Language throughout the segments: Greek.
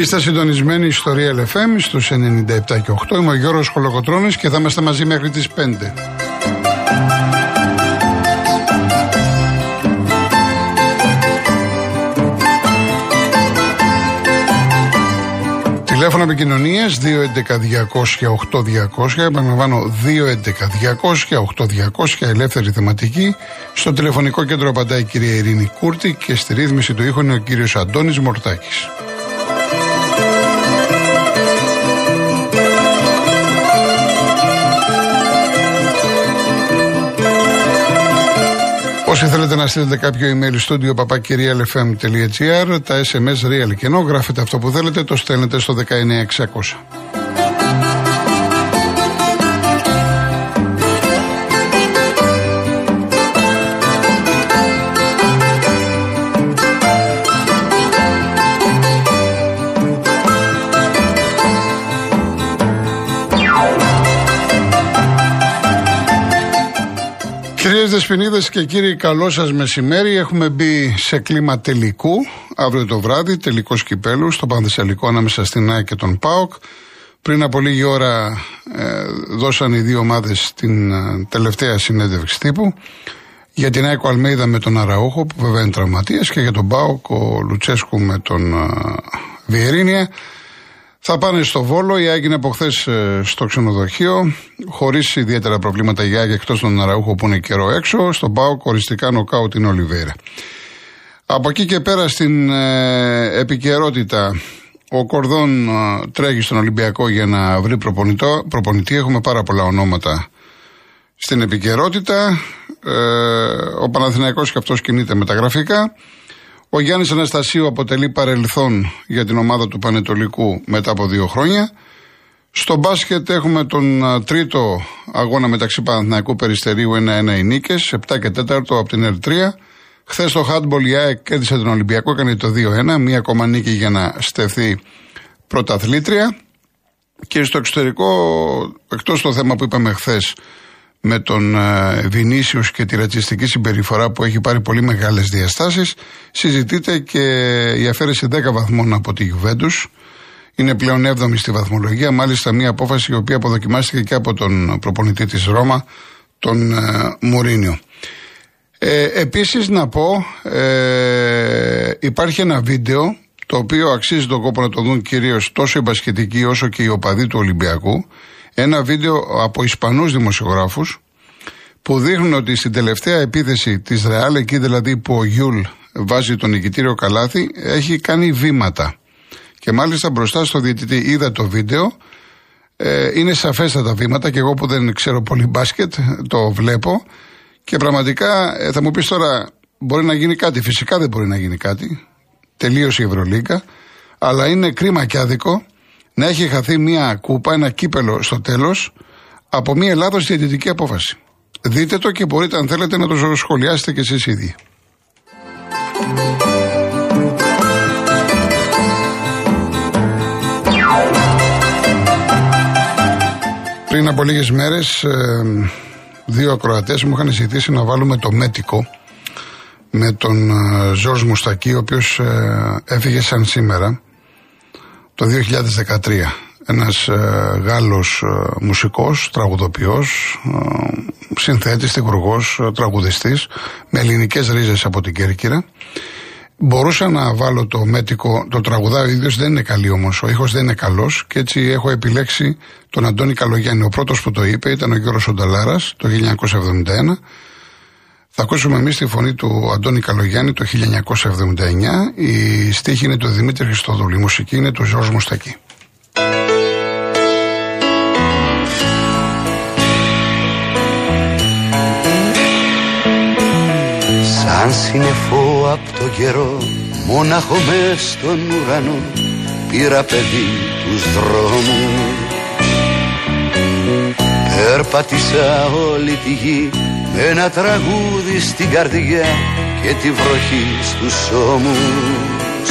Είστε συντονισμένοι ιστορία LFM στους 97 και 8. Είμαι ο Γιώργος Χολοκοτρώνης και θα είμαστε μαζί μέχρι τις 5. Τηλέφωνο επικοινωνίας 211-200-8200. Επαναλαμβάνω 211-200-8200. Ελεύθερη θεματική. Στο τηλεφωνικό κέντρο απαντάει η κυρία Ειρήνη Κούρτη και στη ρύθμιση του ήχου είναι ο κύριος Αντώνης Μορτάκης. Όσοι θέλετε να στείλετε κάποιο email στο studio papakirialfm.gr, τα SMS real και ενώ γράφετε αυτό που θέλετε, το στέλνετε στο 19600. Κυρίε Δεσποινίδε και κύριοι, καλό σας μεσημέρι. Έχουμε μπει σε κλίμα τελικού. Αύριο το βράδυ, τελικό κυπέλου στο Πανθεσσαλικό ανάμεσα στην ΑΕΚ και τον ΠΑΟΚ. Πριν από λίγη ώρα ε, δώσαν οι δύο ομάδες την ε, τελευταία συνέντευξη τύπου. Για την ΑΕΚ ο Αλμέιδα με τον Αραούχο, που βέβαια είναι τραυματίας, και για τον ΠΑΟΚ ο Λουτσέσκου με τον ε, Βιερίνια. Θα πάνε στο Βόλο. Η Άγια είναι από χθες ε, στο ξενοδοχείο. Χωρίς ιδιαίτερα προβλήματα η Άγια εκτός των Αραούχο που είναι καιρό έξω. Στον Πάο κοριστικά νοκάου την Ολιβέρα. Από εκεί και πέρα στην ε, επικαιρότητα ο Κορδόν ε, τρέχει στον Ολυμπιακό για να βρει προπονητή. Έχουμε πάρα πολλά ονόματα στην επικαιρότητα. Ε, ο Παναθηναϊκός και αυτός κινείται με τα γραφικά. Ο Γιάννης Αναστασίου αποτελεί παρελθόν για την ομάδα του Πανετολικού μετά από δύο χρόνια. Στο μπάσκετ έχουμε τον τρίτο αγώνα μεταξύ Παναθηναϊκού Περιστερίου 1-1 οι νίκες, 7 και 4 από την ΕΡΤΡΙΑ. Χθες το Χάντμπολ η ΑΕΚ κέρδισε τον Ολυμπιακό, έκανε το 2-1, μία ακόμα νίκη για να στεφθεί πρωταθλήτρια. Και στο εξωτερικό, εκτός το θέμα που είπαμε χθες, με τον ε, Βινίσιους και τη ρατσιστική συμπεριφορά που έχει πάρει πολύ μεγάλες διαστάσεις συζητείται και η αφαίρεση 10 βαθμών από τη Juventus είναι πλέον 7η στη βαθμολογία μάλιστα μια απόφαση η οποία αποδοκιμάστηκε και από τον προπονητή της Ρόμα τον ε, Μουρίνιο. Ε, επίσης να πω ε, υπάρχει ένα βίντεο το οποίο αξίζει τον κόπο να το δουν κυρίως τόσο οι μπασχετικοί όσο και οι οπαδοί του Ολυμπιακού ένα βίντεο από Ισπανούς δημοσιογράφους που δείχνουν ότι στην τελευταία επίθεση της Ρεάλ, εκεί δηλαδή που ο Γιούλ βάζει τον νικητήριο καλάθι, έχει κάνει βήματα. Και μάλιστα μπροστά στο διαιτητή είδα το βίντεο, ε, είναι σαφέστατα τα βήματα και εγώ που δεν ξέρω πολύ μπάσκετ το βλέπω. Και πραγματικά ε, θα μου πεις τώρα μπορεί να γίνει κάτι, φυσικά δεν μπορεί να γίνει κάτι, τελείωσε η Ευρωλίκα, αλλά είναι κρίμα και άδικο να έχει χαθεί μια κούπα, ένα κύπελο στο τέλος από μια Ελλάδο διαιτητική απόφαση. Δείτε το και μπορείτε αν θέλετε να το σχολιάσετε και εσείς ήδη. Πριν από λίγες μέρες ε, δύο ακροατές μου είχαν ζητήσει να βάλουμε το μέτικο με τον ε, Ζόρς Μουστακή ο οποίος ε, έφυγε σαν σήμερα το 2013. Ένας ε, Γάλλος ε, μουσικός, τραγουδοποιός, ε, συνθέτης, τεχνουργός, ε, τραγουδιστής με ελληνικές ρίζες από την Κέρκυρα. Μπορούσα να βάλω το μέτικο, το τραγουδάω ο ίδιος δεν είναι καλή όμως, ο ήχος δεν είναι καλός και έτσι έχω επιλέξει τον Αντώνη Καλογιάννη. Ο πρώτος που το είπε ήταν ο Γιώργος Σονταλάρας το 1971 θα ακούσουμε εμείς τη φωνή του Αντώνη Καλογιάννη το 1979. Η στίχη είναι του Δημήτρη Χριστοδούλη. Η μουσική είναι του Ζόρζ Μουστακή. Σαν συνεφό από το καιρό Μόναχο μες στον ουρανό Πήρα παιδί τους δρόμους Περπατήσα όλη τη γη με ένα τραγούδι στην καρδιά και τη βροχή στους ώμους.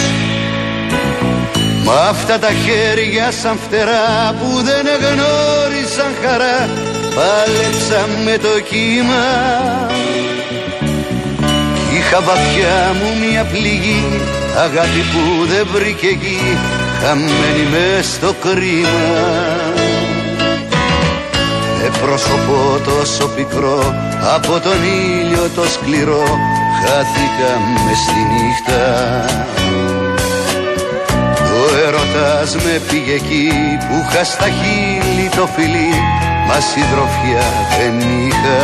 Μ' αυτά τα χέρια σαν φτερά που δεν γνώρισαν χαρά πάλεψα με το κύμα. Είχα βαθιά μου μια πληγή αγάπη που δεν βρήκε εκεί χαμένοι μες στο κρίμα. Με πρόσωπο τόσο πικρό από τον ήλιο το σκληρό χάθηκα με στη νύχτα. Το έρωτας με πήγε εκεί που είχα στα χείλη το φιλί μας συντροφιά δεν είχα.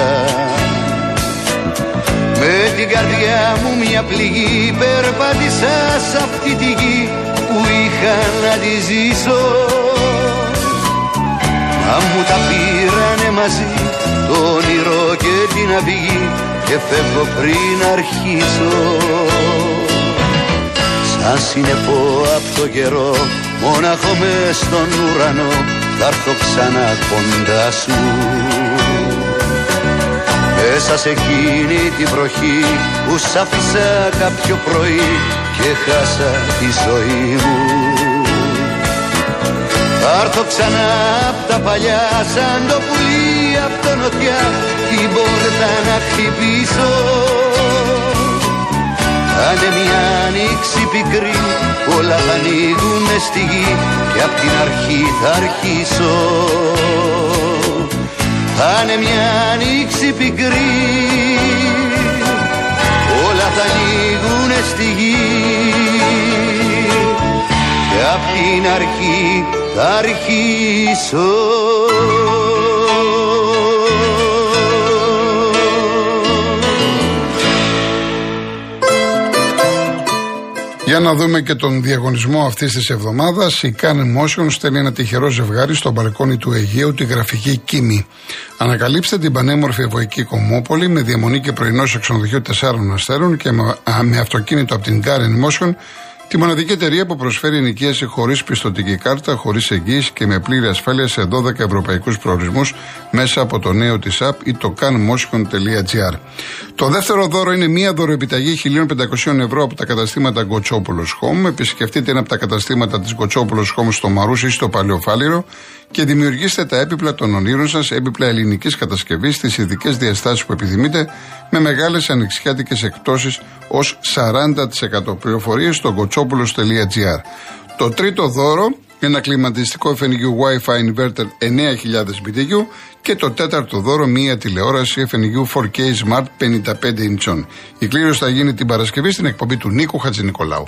Με την καρδιά μου μια πληγή περπάτησα σε αυτή τη γη που είχα να τη ζήσω. Μα μου τα πήρανε μαζί το όνειρο και την αυγή και φεύγω πριν αρχίσω. Σαν συνεπώ από το καιρό μόναχο μες στον ουρανό θα έρθω ξανά κοντά σου. Μέσα σε εκείνη την βροχή που σ' άφησα κάποιο πρωί και χάσα τη ζωή μου. Θα έρθω ξανά απ' τα παλιά σαν το πουλί απ' το νοτιά την πόρτα να χτυπήσω. Θα είναι μια ανοίξη πικρή όλα θα ανοίγουνε στη γη και απ' την αρχή θα αρχίσω. Θα είναι μια ανοίξη πικρή όλα θα ανοίγουνε στη γη και απ' την αρχή θα αρχίσω Για να δούμε και τον διαγωνισμό αυτής της εβδομάδας. Η Can Motion στέλνει ένα τυχερό ζευγάρι στο μπαλκόνι του Αιγαίου, τη γραφική Κίμη. Ανακαλύψτε την πανέμορφη ευωική κομμόπολη με διαμονή και πρωινό σε ξενοδοχείο 4 αστέρων και με, με αυτοκίνητο από την Can Motion Τη μοναδική εταιρεία που προσφέρει ενοικίαση χωρίς πιστοτική κάρτα, χωρίς εγγύηση και με πλήρη ασφάλεια σε 12 ευρωπαϊκούς προορισμούς μέσα από το νέο της app ή το canmotion.gr. Το δεύτερο δώρο είναι μία δωροεπιταγή 1.500 ευρώ από τα καταστήματα Γκοτσόπουλο Home. Επισκεφτείτε ένα από τα καταστήματα της Γκοτσόπουλο Home στο Μαρούσι ή στο Παλαιοφάλιρο και δημιουργήστε τα έπιπλα των ονείρων σας, έπιπλα ελληνικής κατασκευής στι ειδικές διαστάσεις που επιθυμείτε, με μεγάλες ανοιξιάτικες εκπτώσεις ως 40% πληροφορίες στο gotsopoulos.gr. Το τρίτο δώρο, ένα κλιματιστικό FNU Wi-Fi inverter 9000 BTU και το τέταρτο δώρο, μία τηλεόραση FNU 4K Smart 55 inch. Η κλήρωση θα γίνει την Παρασκευή στην εκπομπή του Νίκου Χατζηνικολάου.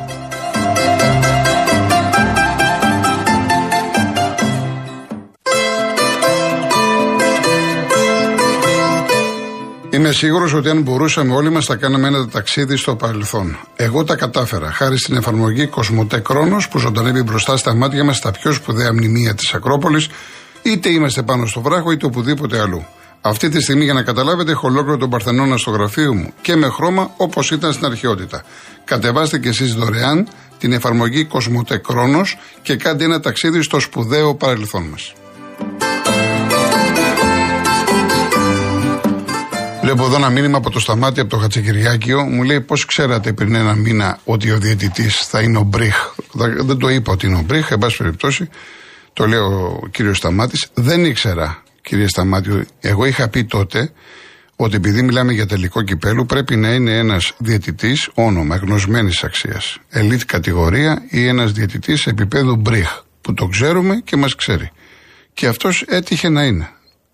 Είμαι σίγουρος ότι αν μπορούσαμε όλοι μας θα κάναμε ένα ταξίδι στο παρελθόν. Εγώ τα κατάφερα, χάρη στην εφαρμογή Κοσμοτέ Κρόνος που ζωντανεύει μπροστά στα μάτια μας τα πιο σπουδαία μνημεία της Ακρόπολης, είτε είμαστε πάνω στο βράχο είτε οπουδήποτε αλλού. Αυτή τη στιγμή, για να καταλάβετε, έχω ολόκληρο τον Παρθενώνα στο γραφείο μου και με χρώμα όπως ήταν στην αρχαιότητα. Κατεβάστε κι εσείς δωρεάν την εφαρμογή Κοσμοτέ Κρόνος και κάντε ένα ταξίδι στο σπουδαίο παρελθόν μας. Βλέπω εδώ ένα μήνυμα από το Σταμάτη από το Χατσεκυριάκιο. Μου λέει πώς ξέρατε πριν ένα μήνα ότι ο διαιτητής θα είναι ο Μπριχ; Δεν το είπα ότι είναι ο Μπριχ, εν πάση περιπτώσει. Το λέει ο κύριος Σταμάτης. Δεν ήξερα, κύριε Σταμάτη, εγώ είχα πει τότε ότι επειδή μιλάμε για τελικό κυπέλου πρέπει να είναι ένας διαιτητής όνομα γνωσμένης αξίας. Ελίτ κατηγορία ή ένας διαιτητής επίπεδου Μπριχ που το ξέρουμε και μας ξέρει. Και αυτός έτυχε να είναι.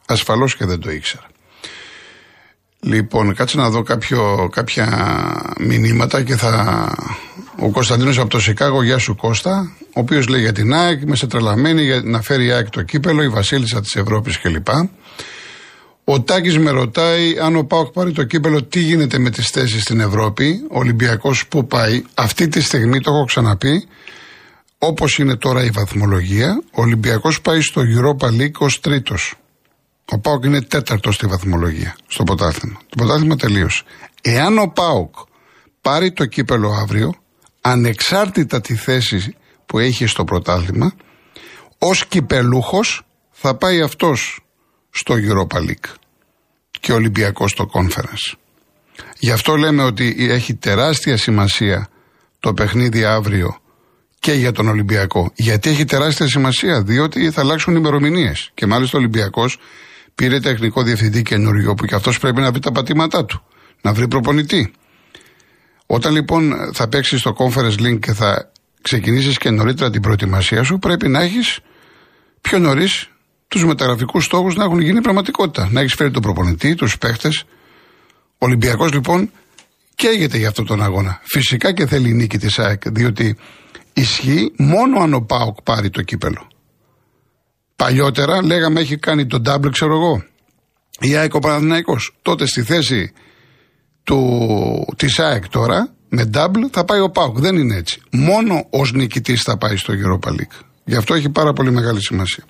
Ασφαλώς και δεν το ήξερα. Λοιπόν, κάτσε να δω κάποιο, κάποια μηνύματα και θα. Ο Κωνσταντίνος από το Σικάγο, γεια σου Κώστα, ο οποίος λέει για την ΑΕΚ, με σε τρελαμένη για να φέρει η ΑΕΚ το κύπελο, η Βασίλισσα της Ευρώπης κλπ. Ο Τάκης με ρωτάει αν ο Πάοκ πάρει το κύπελο, τι γίνεται με τις θέσεις στην Ευρώπη; Ο Ολυμπιακός που πάει, αυτή τη στιγμή το έχω ξαναπεί, Όπως είναι τώρα η βαθμολογία, ο Ολυμπιακός πάει στο Europa League ως τρίτος. Ο Πάοκ είναι τέταρτος στη βαθμολογία, στο πρωτάθλημα. Το πρωτάθλημα τελείωσε. Εάν ο Πάοκ πάρει το κύπελο αύριο, ανεξάρτητα τη θέση που έχει στο πρωτάθλημα, ως κυπελούχος θα πάει αυτός στο Europa League και ο Ολυμπιακός στο Conference. Γι' αυτό λέμε ότι έχει τεράστια σημασία το παιχνίδι αύριο και για τον Ολυμπιακό. Γιατί έχει τεράστια σημασία, διότι θα αλλάξουν ημερομηνίες. Και μάλιστα ο Ολυμπιακός πήρε τεχνικό διευθυντή καινούριο που και αυτός πρέπει να βρει τα πατήματά του. Να βρει προπονητή. Όταν λοιπόν θα παίξει στο Conference Link και θα ξεκινήσεις και νωρίτερα την προετοιμασία σου, πρέπει να έχεις πιο νωρίς τους μεταγραφικούς στόχους να έχουν γίνει πραγματικότητα. Να έχεις φέρει τον προπονητή, τους παίχτες. Ο Ολυμπιακός λοιπόν καίγεται για αυτόν τον αγώνα. Φυσικά και θέλει η νίκη της ΑΕΚ, διότι ισχύει μόνο αν ο Πάοκ πάρει το κύπελο. Παλιότερα λέγαμε έχει κάνει τον double, ξέρω εγώ. Η ΑΕΚ ο Παναθηναϊκός. Τότε στη θέση του, της ΑΕΚ τώρα, με double θα πάει ο ΠΑΟΚ. Δεν είναι έτσι. Μόνο ως νικητής θα πάει στο Europa League. Γι' αυτό έχει πάρα πολύ μεγάλη σημασία.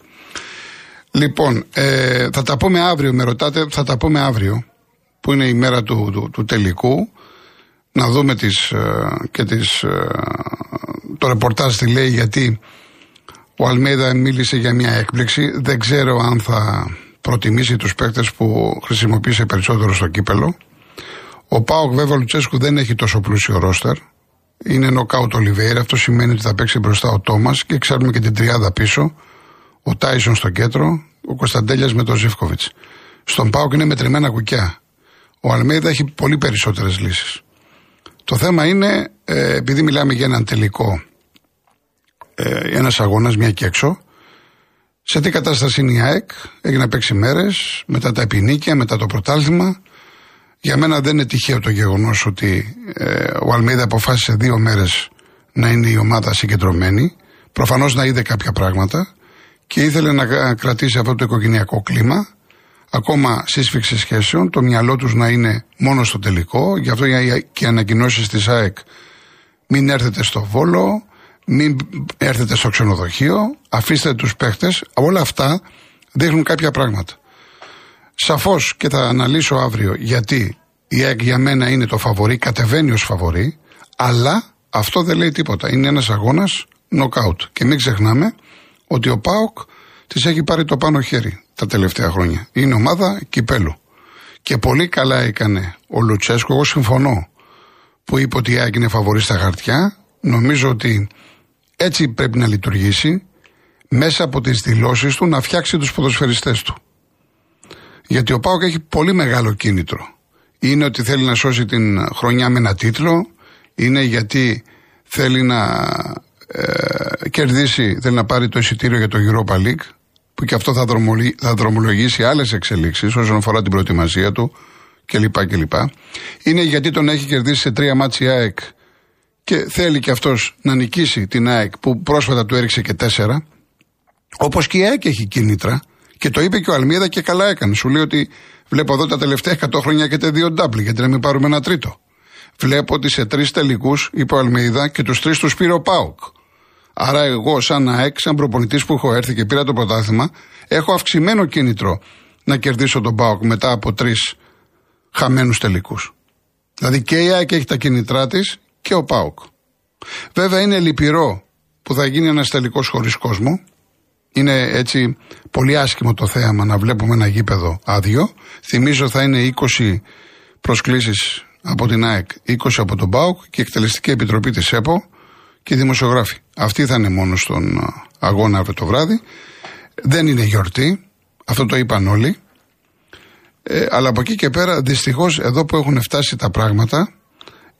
Λοιπόν, ε, θα τα πούμε αύριο, με ρωτάτε, θα τα πούμε αύριο, που είναι η μέρα του, του, του τελικού. Να δούμε τις, ε, και τις, ε, το ρεπορτάζ τι λέει, γιατί ο Αλμέδα μίλησε για μια έκπληξη. Δεν ξέρω αν θα προτιμήσει τους παίκτες που χρησιμοποίησε περισσότερο στο κύπελο. Ο Πάοκ βέβαια ο Λουτσέσκου δεν έχει τόσο πλούσιο ρόστερ. Είναι νοκάουτ ο Λιβέιρα. Αυτό σημαίνει ότι θα παίξει μπροστά ο Τόμας και ξέρουμε και την τριάδα πίσω. Ο Τάισον στο κέντρο, ο Κωνσταντέλιας με τον Ζήφκοβιτς. Στον Πάοκ είναι μετρημένα κουκιά. Ο Αλμέιδα έχει πολύ περισσότερες λύσεις. Το θέμα είναι, ε, επειδή μιλάμε για έναν τελικό, ε, ένας αγώνας, μια και έξω, σε τι κατάσταση είναι η ΑΕΚ, έγινε παίξει μέρες, μετά τα επινίκια, μετά το πρωτάθλημα. Για μένα δεν είναι τυχαίο το γεγονός ότι ε, ο Αλμίδα αποφάσισε δύο μέρες να είναι η ομάδα συγκεντρωμένη. Προφανώς να είδε κάποια πράγματα και ήθελε να κρατήσει αυτό το οικογενειακό κλίμα. Ακόμα σύσφυξη σχέσεων, το μυαλό τους να είναι μόνο στο τελικό. Γι' αυτό και οι ανακοινώσεις της ΑΕΚ μην έρθετε στο Βόλο, μην έρθετε στο ξενοδοχείο, αφήστε τους παίχτες. Όλα αυτά δείχνουν κάποια πράγματα. Σαφώς και θα αναλύσω αύριο γιατί η ΑΕΚ για μένα είναι το φαβορή, κατεβαίνει ως φαβορή, αλλά αυτό δεν λέει τίποτα. Είναι ένας αγώνας νοκάουτ. Και μην ξεχνάμε ότι ο ΠΑΟΚ τη έχει πάρει το πάνω χέρι τα τελευταία χρόνια. Είναι ομάδα κυπέλου. Και πολύ καλά έκανε ο Λουτσέσκο, εγώ συμφωνώ, που είπε ότι η ΑΕΚ είναι φαβορή στα χαρτιά. Νομίζω ότι έτσι πρέπει να λειτουργήσει μέσα από τις δηλώσεις του να φτιάξει τους ποδοσφαιριστές του. Γιατί ο Πάοκ έχει πολύ μεγάλο κίνητρο. Είναι ότι θέλει να σώσει την χρονιά με ένα τίτλο, είναι γιατί θέλει να ε, κερδίσει, θέλει να πάρει το εισιτήριο για το Europa League, που και αυτό θα, θα δρομολογήσει άλλες εξελίξεις όσον αφορά την προετοιμασία του κλπ. κλπ. Είναι γιατί τον έχει κερδίσει σε τρία μάτια ΑΕΚ και θέλει και αυτός να νικήσει την ΑΕΚ που πρόσφατα του έριξε και τέσσερα. Όπως και η ΑΕΚ έχει κίνητρα και το είπε και ο Αλμίδα και καλά έκανε. Σου λέει ότι βλέπω εδώ τα τελευταία 100 χρόνια έχετε δύο ντάμπλ, γιατί να μην πάρουμε ένα τρίτο. Βλέπω ότι σε τρεις τελικούς, είπε ο Αλμίδα, και τους τρεις τους πήρε ο Πάουκ. Άρα εγώ, σαν ΑΕΚ, σαν προπονητής που έχω έρθει και πήρα το πρωτάθλημα, έχω αυξημένο κίνητρο να κερδίσω τον Πάουκ μετά από τρεις χαμένους τελικούς. Δηλαδή και η ΑΕΚ έχει τα κίνητρά της και ο Πάουκ. Βέβαια είναι λυπηρό που θα γίνει ένας τελικός χωρίς κόσμο, είναι έτσι πολύ άσχημο το θέαμα να βλέπουμε ένα γήπεδο άδειο. Θυμίζω θα είναι 20 προσκλήσεις από την ΑΕΚ, 20 από τον ΠΑΟΚ και η Εκτελεστική Επιτροπή της ΕΠΟ και οι δημοσιογράφοι. Αυτοί θα είναι μόνο στον αγώνα αύριο το βράδυ. Δεν είναι γιορτή, αυτό το είπαν όλοι. Ε, αλλά από εκεί και πέρα, δυστυχώς, εδώ που έχουν φτάσει τα πράγματα,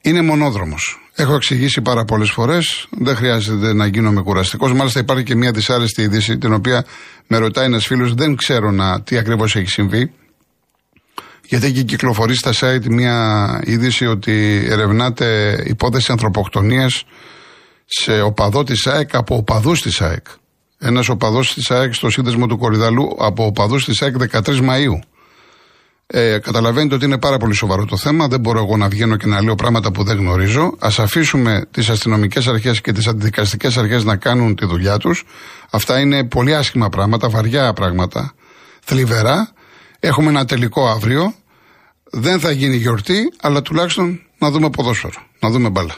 είναι μονόδρομος. Έχω εξηγήσει πάρα πολλές φορές, δεν χρειάζεται να γίνομαι κουραστικός. Μάλιστα, υπάρχει και μια δυσάρεστη είδηση, την οποία με ρωτάει ένας φίλος, δεν ξέρω να, τι ακριβώς έχει συμβεί. Γιατί έχει κυκλοφορεί στα site μια είδηση ότι ερευνάται υπόθεση ανθρωποκτονίας σε οπαδό της ΑΕΚ από οπαδούς της ΑΕΚ. Ένας οπαδός της ΑΕΚ στο σύνδεσμο του Κορυδαλού από οπαδούς της ΑΕΚ 13 Μαου. Ε, καταλαβαίνετε ότι είναι πάρα πολύ σοβαρό το θέμα. Δεν μπορώ εγώ να βγαίνω και να λέω πράγματα που δεν γνωρίζω. Α αφήσουμε τις αστυνομικές αρχές και τις αντιδικαστικέ αρχές να κάνουν τη δουλειά τους. Αυτά είναι πολύ άσχημα πράγματα, βαριά πράγματα, θλιβερά. Έχουμε ένα τελικό αύριο. Δεν θα γίνει γιορτή, αλλά τουλάχιστον να δούμε ποδόσφαιρο, να δούμε μπάλα.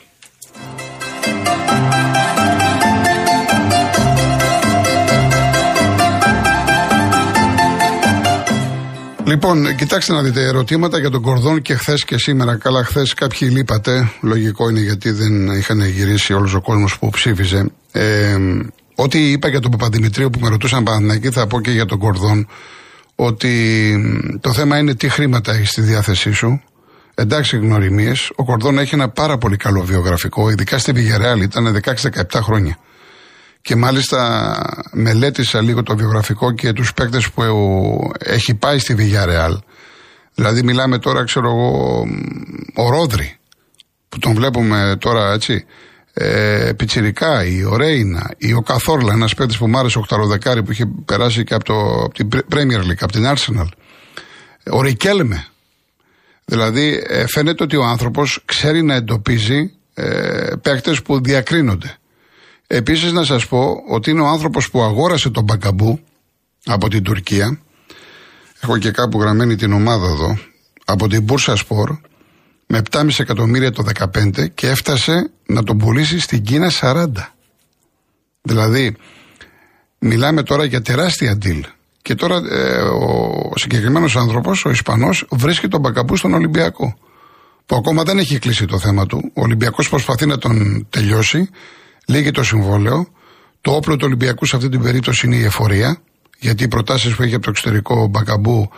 Λοιπόν, κοιτάξτε να δείτε ερωτήματα για τον Κορδόν και χθες και σήμερα. Καλά, χθες κάποιοι λείπατε. Λογικό είναι γιατί δεν είχαν γυρίσει όλος ο κόσμος που ψήφιζε. Ε, ό,τι είπα για τον Παπαδημητρίου που με ρωτούσαν Παναθηναϊκή, θα πω και για τον Κορδόν. Ότι το θέμα είναι τι χρήματα έχεις στη διάθεσή σου. Εντάξει, γνωριμίες. Ο Κορδόν έχει ένα πάρα πολύ καλό βιογραφικό, ειδικά στη Βιγερεάλ, ήταν 16-17 χρόνια. Και μάλιστα μελέτησα λίγο το βιογραφικό και τους παίκτες που έχει πάει στη Villarreal. Δηλαδή μιλάμε τώρα, ξέρω εγώ, ο Ρόδρυ, που τον βλέπουμε τώρα έτσι, ε, Πιτσιρικά, η Ορέινα, η ο Καθόρλα, ένας παίκτης που μου άρεσε ο Χταροδεκάρη που είχε περάσει και από, το, από την Premier League, από την Arsenal. Ο Ρικέλμε. Δηλαδή ε, φαίνεται ότι ο άνθρωπος ξέρει να εντοπίζει ε, παίκτες που διακρίνονται. Επίσης να σας πω ότι είναι ο άνθρωπος που αγόρασε τον Μπακαμπού από την Τουρκία. Έχω και κάπου γραμμένη την ομάδα εδώ. Από την Μπούρσα Σπορ με 7,5 εκατομμύρια το 15 και έφτασε να τον πουλήσει στην Κίνα 40. Δηλαδή, μιλάμε τώρα για τεράστια deal. Και τώρα ε, ο συγκεκριμένος άνθρωπος, ο Ισπανός, βρίσκει τον Μπακαμπού στον Ολυμπιακό. Που ακόμα δεν έχει κλείσει το θέμα του. Ο Ολυμπιακός προσπαθεί να τον τελειώσει. Λύγει το συμβόλαιο. Το όπλο του Ολυμπιακού σε αυτή την περίπτωση είναι η εφορία. Γιατί οι προτάσεις που έχει από το εξωτερικό Μπακαμπού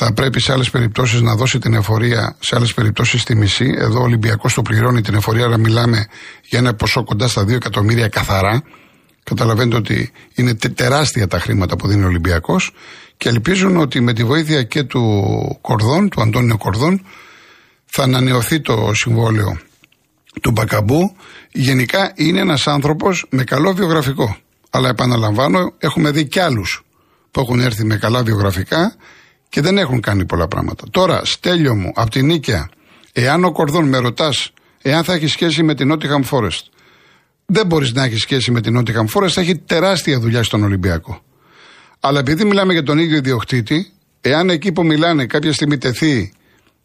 θα πρέπει σε άλλες περιπτώσεις να δώσει την εφορία, σε άλλες περιπτώσεις τη μισή. Εδώ ο Ολυμπιακός το πληρώνει την εφορία, αλλά μιλάμε για ένα ποσό κοντά στα 2 εκατομμύρια καθαρά. Καταλαβαίνετε ότι είναι τεράστια τα χρήματα που δίνει ο Ολυμπιακός και ελπίζουν ότι με τη βοήθεια και του Κορδόν, του Αντώνιο Κορδόν, θα ανανεωθεί το συμβόλαιο του Μπακαμπού γενικά είναι ένας άνθρωπος με καλό βιογραφικό. Αλλά επαναλαμβάνω, έχουμε δει κι άλλους που έχουν έρθει με καλά βιογραφικά και δεν έχουν κάνει πολλά πράγματα. Τώρα, στέλιο μου, από την Νίκαια, εάν ο Κορδόν με ρωτάς, εάν θα έχεις σχέση με την Nottingham Forest, δεν μπορείς να έχεις σχέση με την Nottingham Forest, θα έχει τεράστια δουλειά στον Ολυμπιακό. Αλλά επειδή μιλάμε για τον ίδιο ιδιοκτήτη, εάν εκεί που μιλάνε κάποια στιγμή τεθεί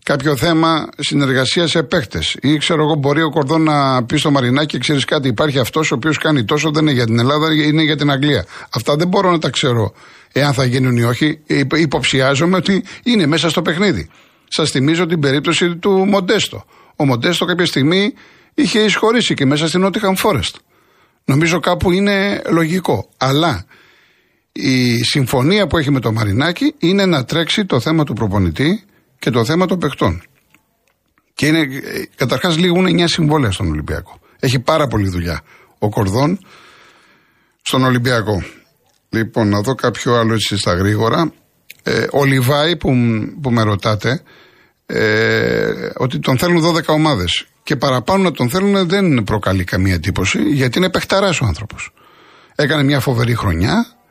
κάποιο θέμα συνεργασίας σε παίχτε. Ή ξέρω εγώ, μπορεί ο Κορδόν να πει στο Μαρινάκι, ξέρεις κάτι, υπάρχει αυτός ο οποίος κάνει τόσο, δεν είναι για την Ελλάδα, είναι για την Αγγλία. Αυτά δεν μπορώ να τα ξέρω εάν θα γίνουν ή όχι. Υποψιάζομαι ότι είναι μέσα στο παιχνίδι. Σας θυμίζω την περίπτωση του Μοντέστο. Ο Μοντέστο κάποια στιγμή είχε εισχωρήσει και μέσα στην Nottingham Forest. Νομίζω κάπου είναι λογικό. Αλλά η συμφωνία που έχει με το Μαρινάκι είναι να τρέξει το θέμα του προπονητή και το θέμα των παιχτών. Και είναι, καταρχάς λήγουν 9 συμβόλαια στον Ολυμπιακό. Έχει πάρα πολλή δουλειά. Ο Κορδόν στον Ολυμπιακό. Λοιπόν, να δω κάποιο άλλο έτσι στα γρήγορα. Ε, ο Λιβάη που, που με ρωτάτε, ε, ότι τον θέλουν 12 ομάδες. Και παραπάνω να τον θέλουν δεν προκαλεί καμία εντύπωση, γιατί είναι παιχταράς ο άνθρωπος. Έκανε μια φοβερή χρονιά, ε,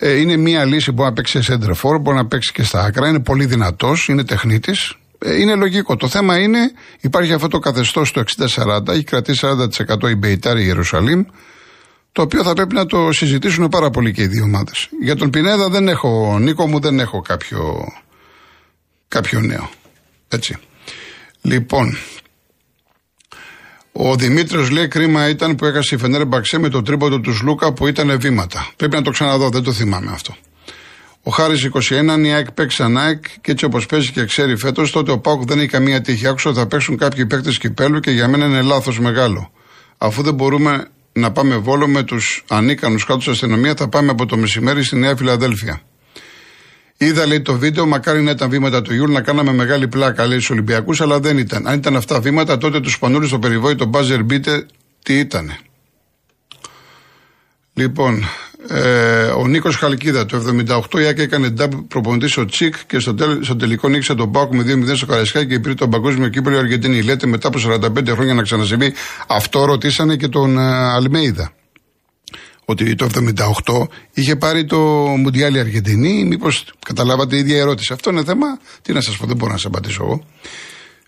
είναι μια λύση που μπορεί να παίξει σε center μπορεί να παίξει και στα άκρα. Είναι πολύ δυνατός, είναι τεχνίτης. Ε, είναι λογικό. Το θέμα είναι, υπάρχει αυτό το καθεστώς στο 60-40, έχει κρατήσει 40% η Μπεϊτάρη Ιερουσαλήμ, το οποίο θα πρέπει να το συζητήσουν πάρα πολύ και οι δύο ομάδες. Για τον Πινέδα δεν έχω, Νίκο μου, δεν έχω κάποιο, κάποιο νέο. Έτσι. Λοιπόν, ο Δημήτριος λέει κρίμα ήταν που έχασε η Φενέρμπαχτσε με το τρίποντο του Σλούκα που ήταν βήματα. Πρέπει να το ξαναδώ, δεν το θυμάμαι αυτό. Ο Χάρης 21, η ΑΕΚ παίξει σαν ΑΕΚ και έτσι όπως παίζει και ξέρει φέτος, τότε ο ΠΑΟΚ δεν έχει καμία τύχη. Άκουσα ότι θα παίξουν κάποιοι παίκτες κυπέλου και για μένα είναι λάθος μεγάλο. Αφού δεν μπορούμε να πάμε Βόλο με τους ανίκανους κάτω αστυνομία, θα πάμε από το μεσημέρι στη Νέα Φιλαδέλφια. Είδα λέει το βίντεο, μακάρι να ήταν βήματα του Γιούλ, να κάναμε μεγάλη πλάκα λέει στους Ολυμπιακούς, αλλά δεν ήταν. Αν ήταν αυτά βήματα, τότε του Σπανούλη στο περιβόητο buzzer beater, τι ήτανε. Λοιπόν, ε, ο Νίκος Χαλκίδα το 78 η Άκη έκανε ντάμπ προπονητής ο Τσικ και στο, τέλ, στο τελικό νίκησε τον Πάουκ με 2-0 στο Καραϊσκάκι και πήρε τον παγκόσμιο κύπελο η Αργεντινή. Λέτε μετά από 45 χρόνια να ξανασυμβεί. Αυτό ρωτήσανε και τον ε, Αλμέιδα. Ότι το 78 είχε πάρει το Μουντιάλη Αργεντινή. Μήπως καταλάβατε η ίδια ερώτηση. Αυτό είναι θέμα. Τι να σας πω, δεν μπορώ να σας απαντήσω εγώ.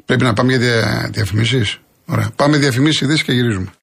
Πρέπει να πάμε για δια, διαφημίσεις. Ωραία. Πάμε διαφημίσεις, ειδήσεις και γυρίζουμε.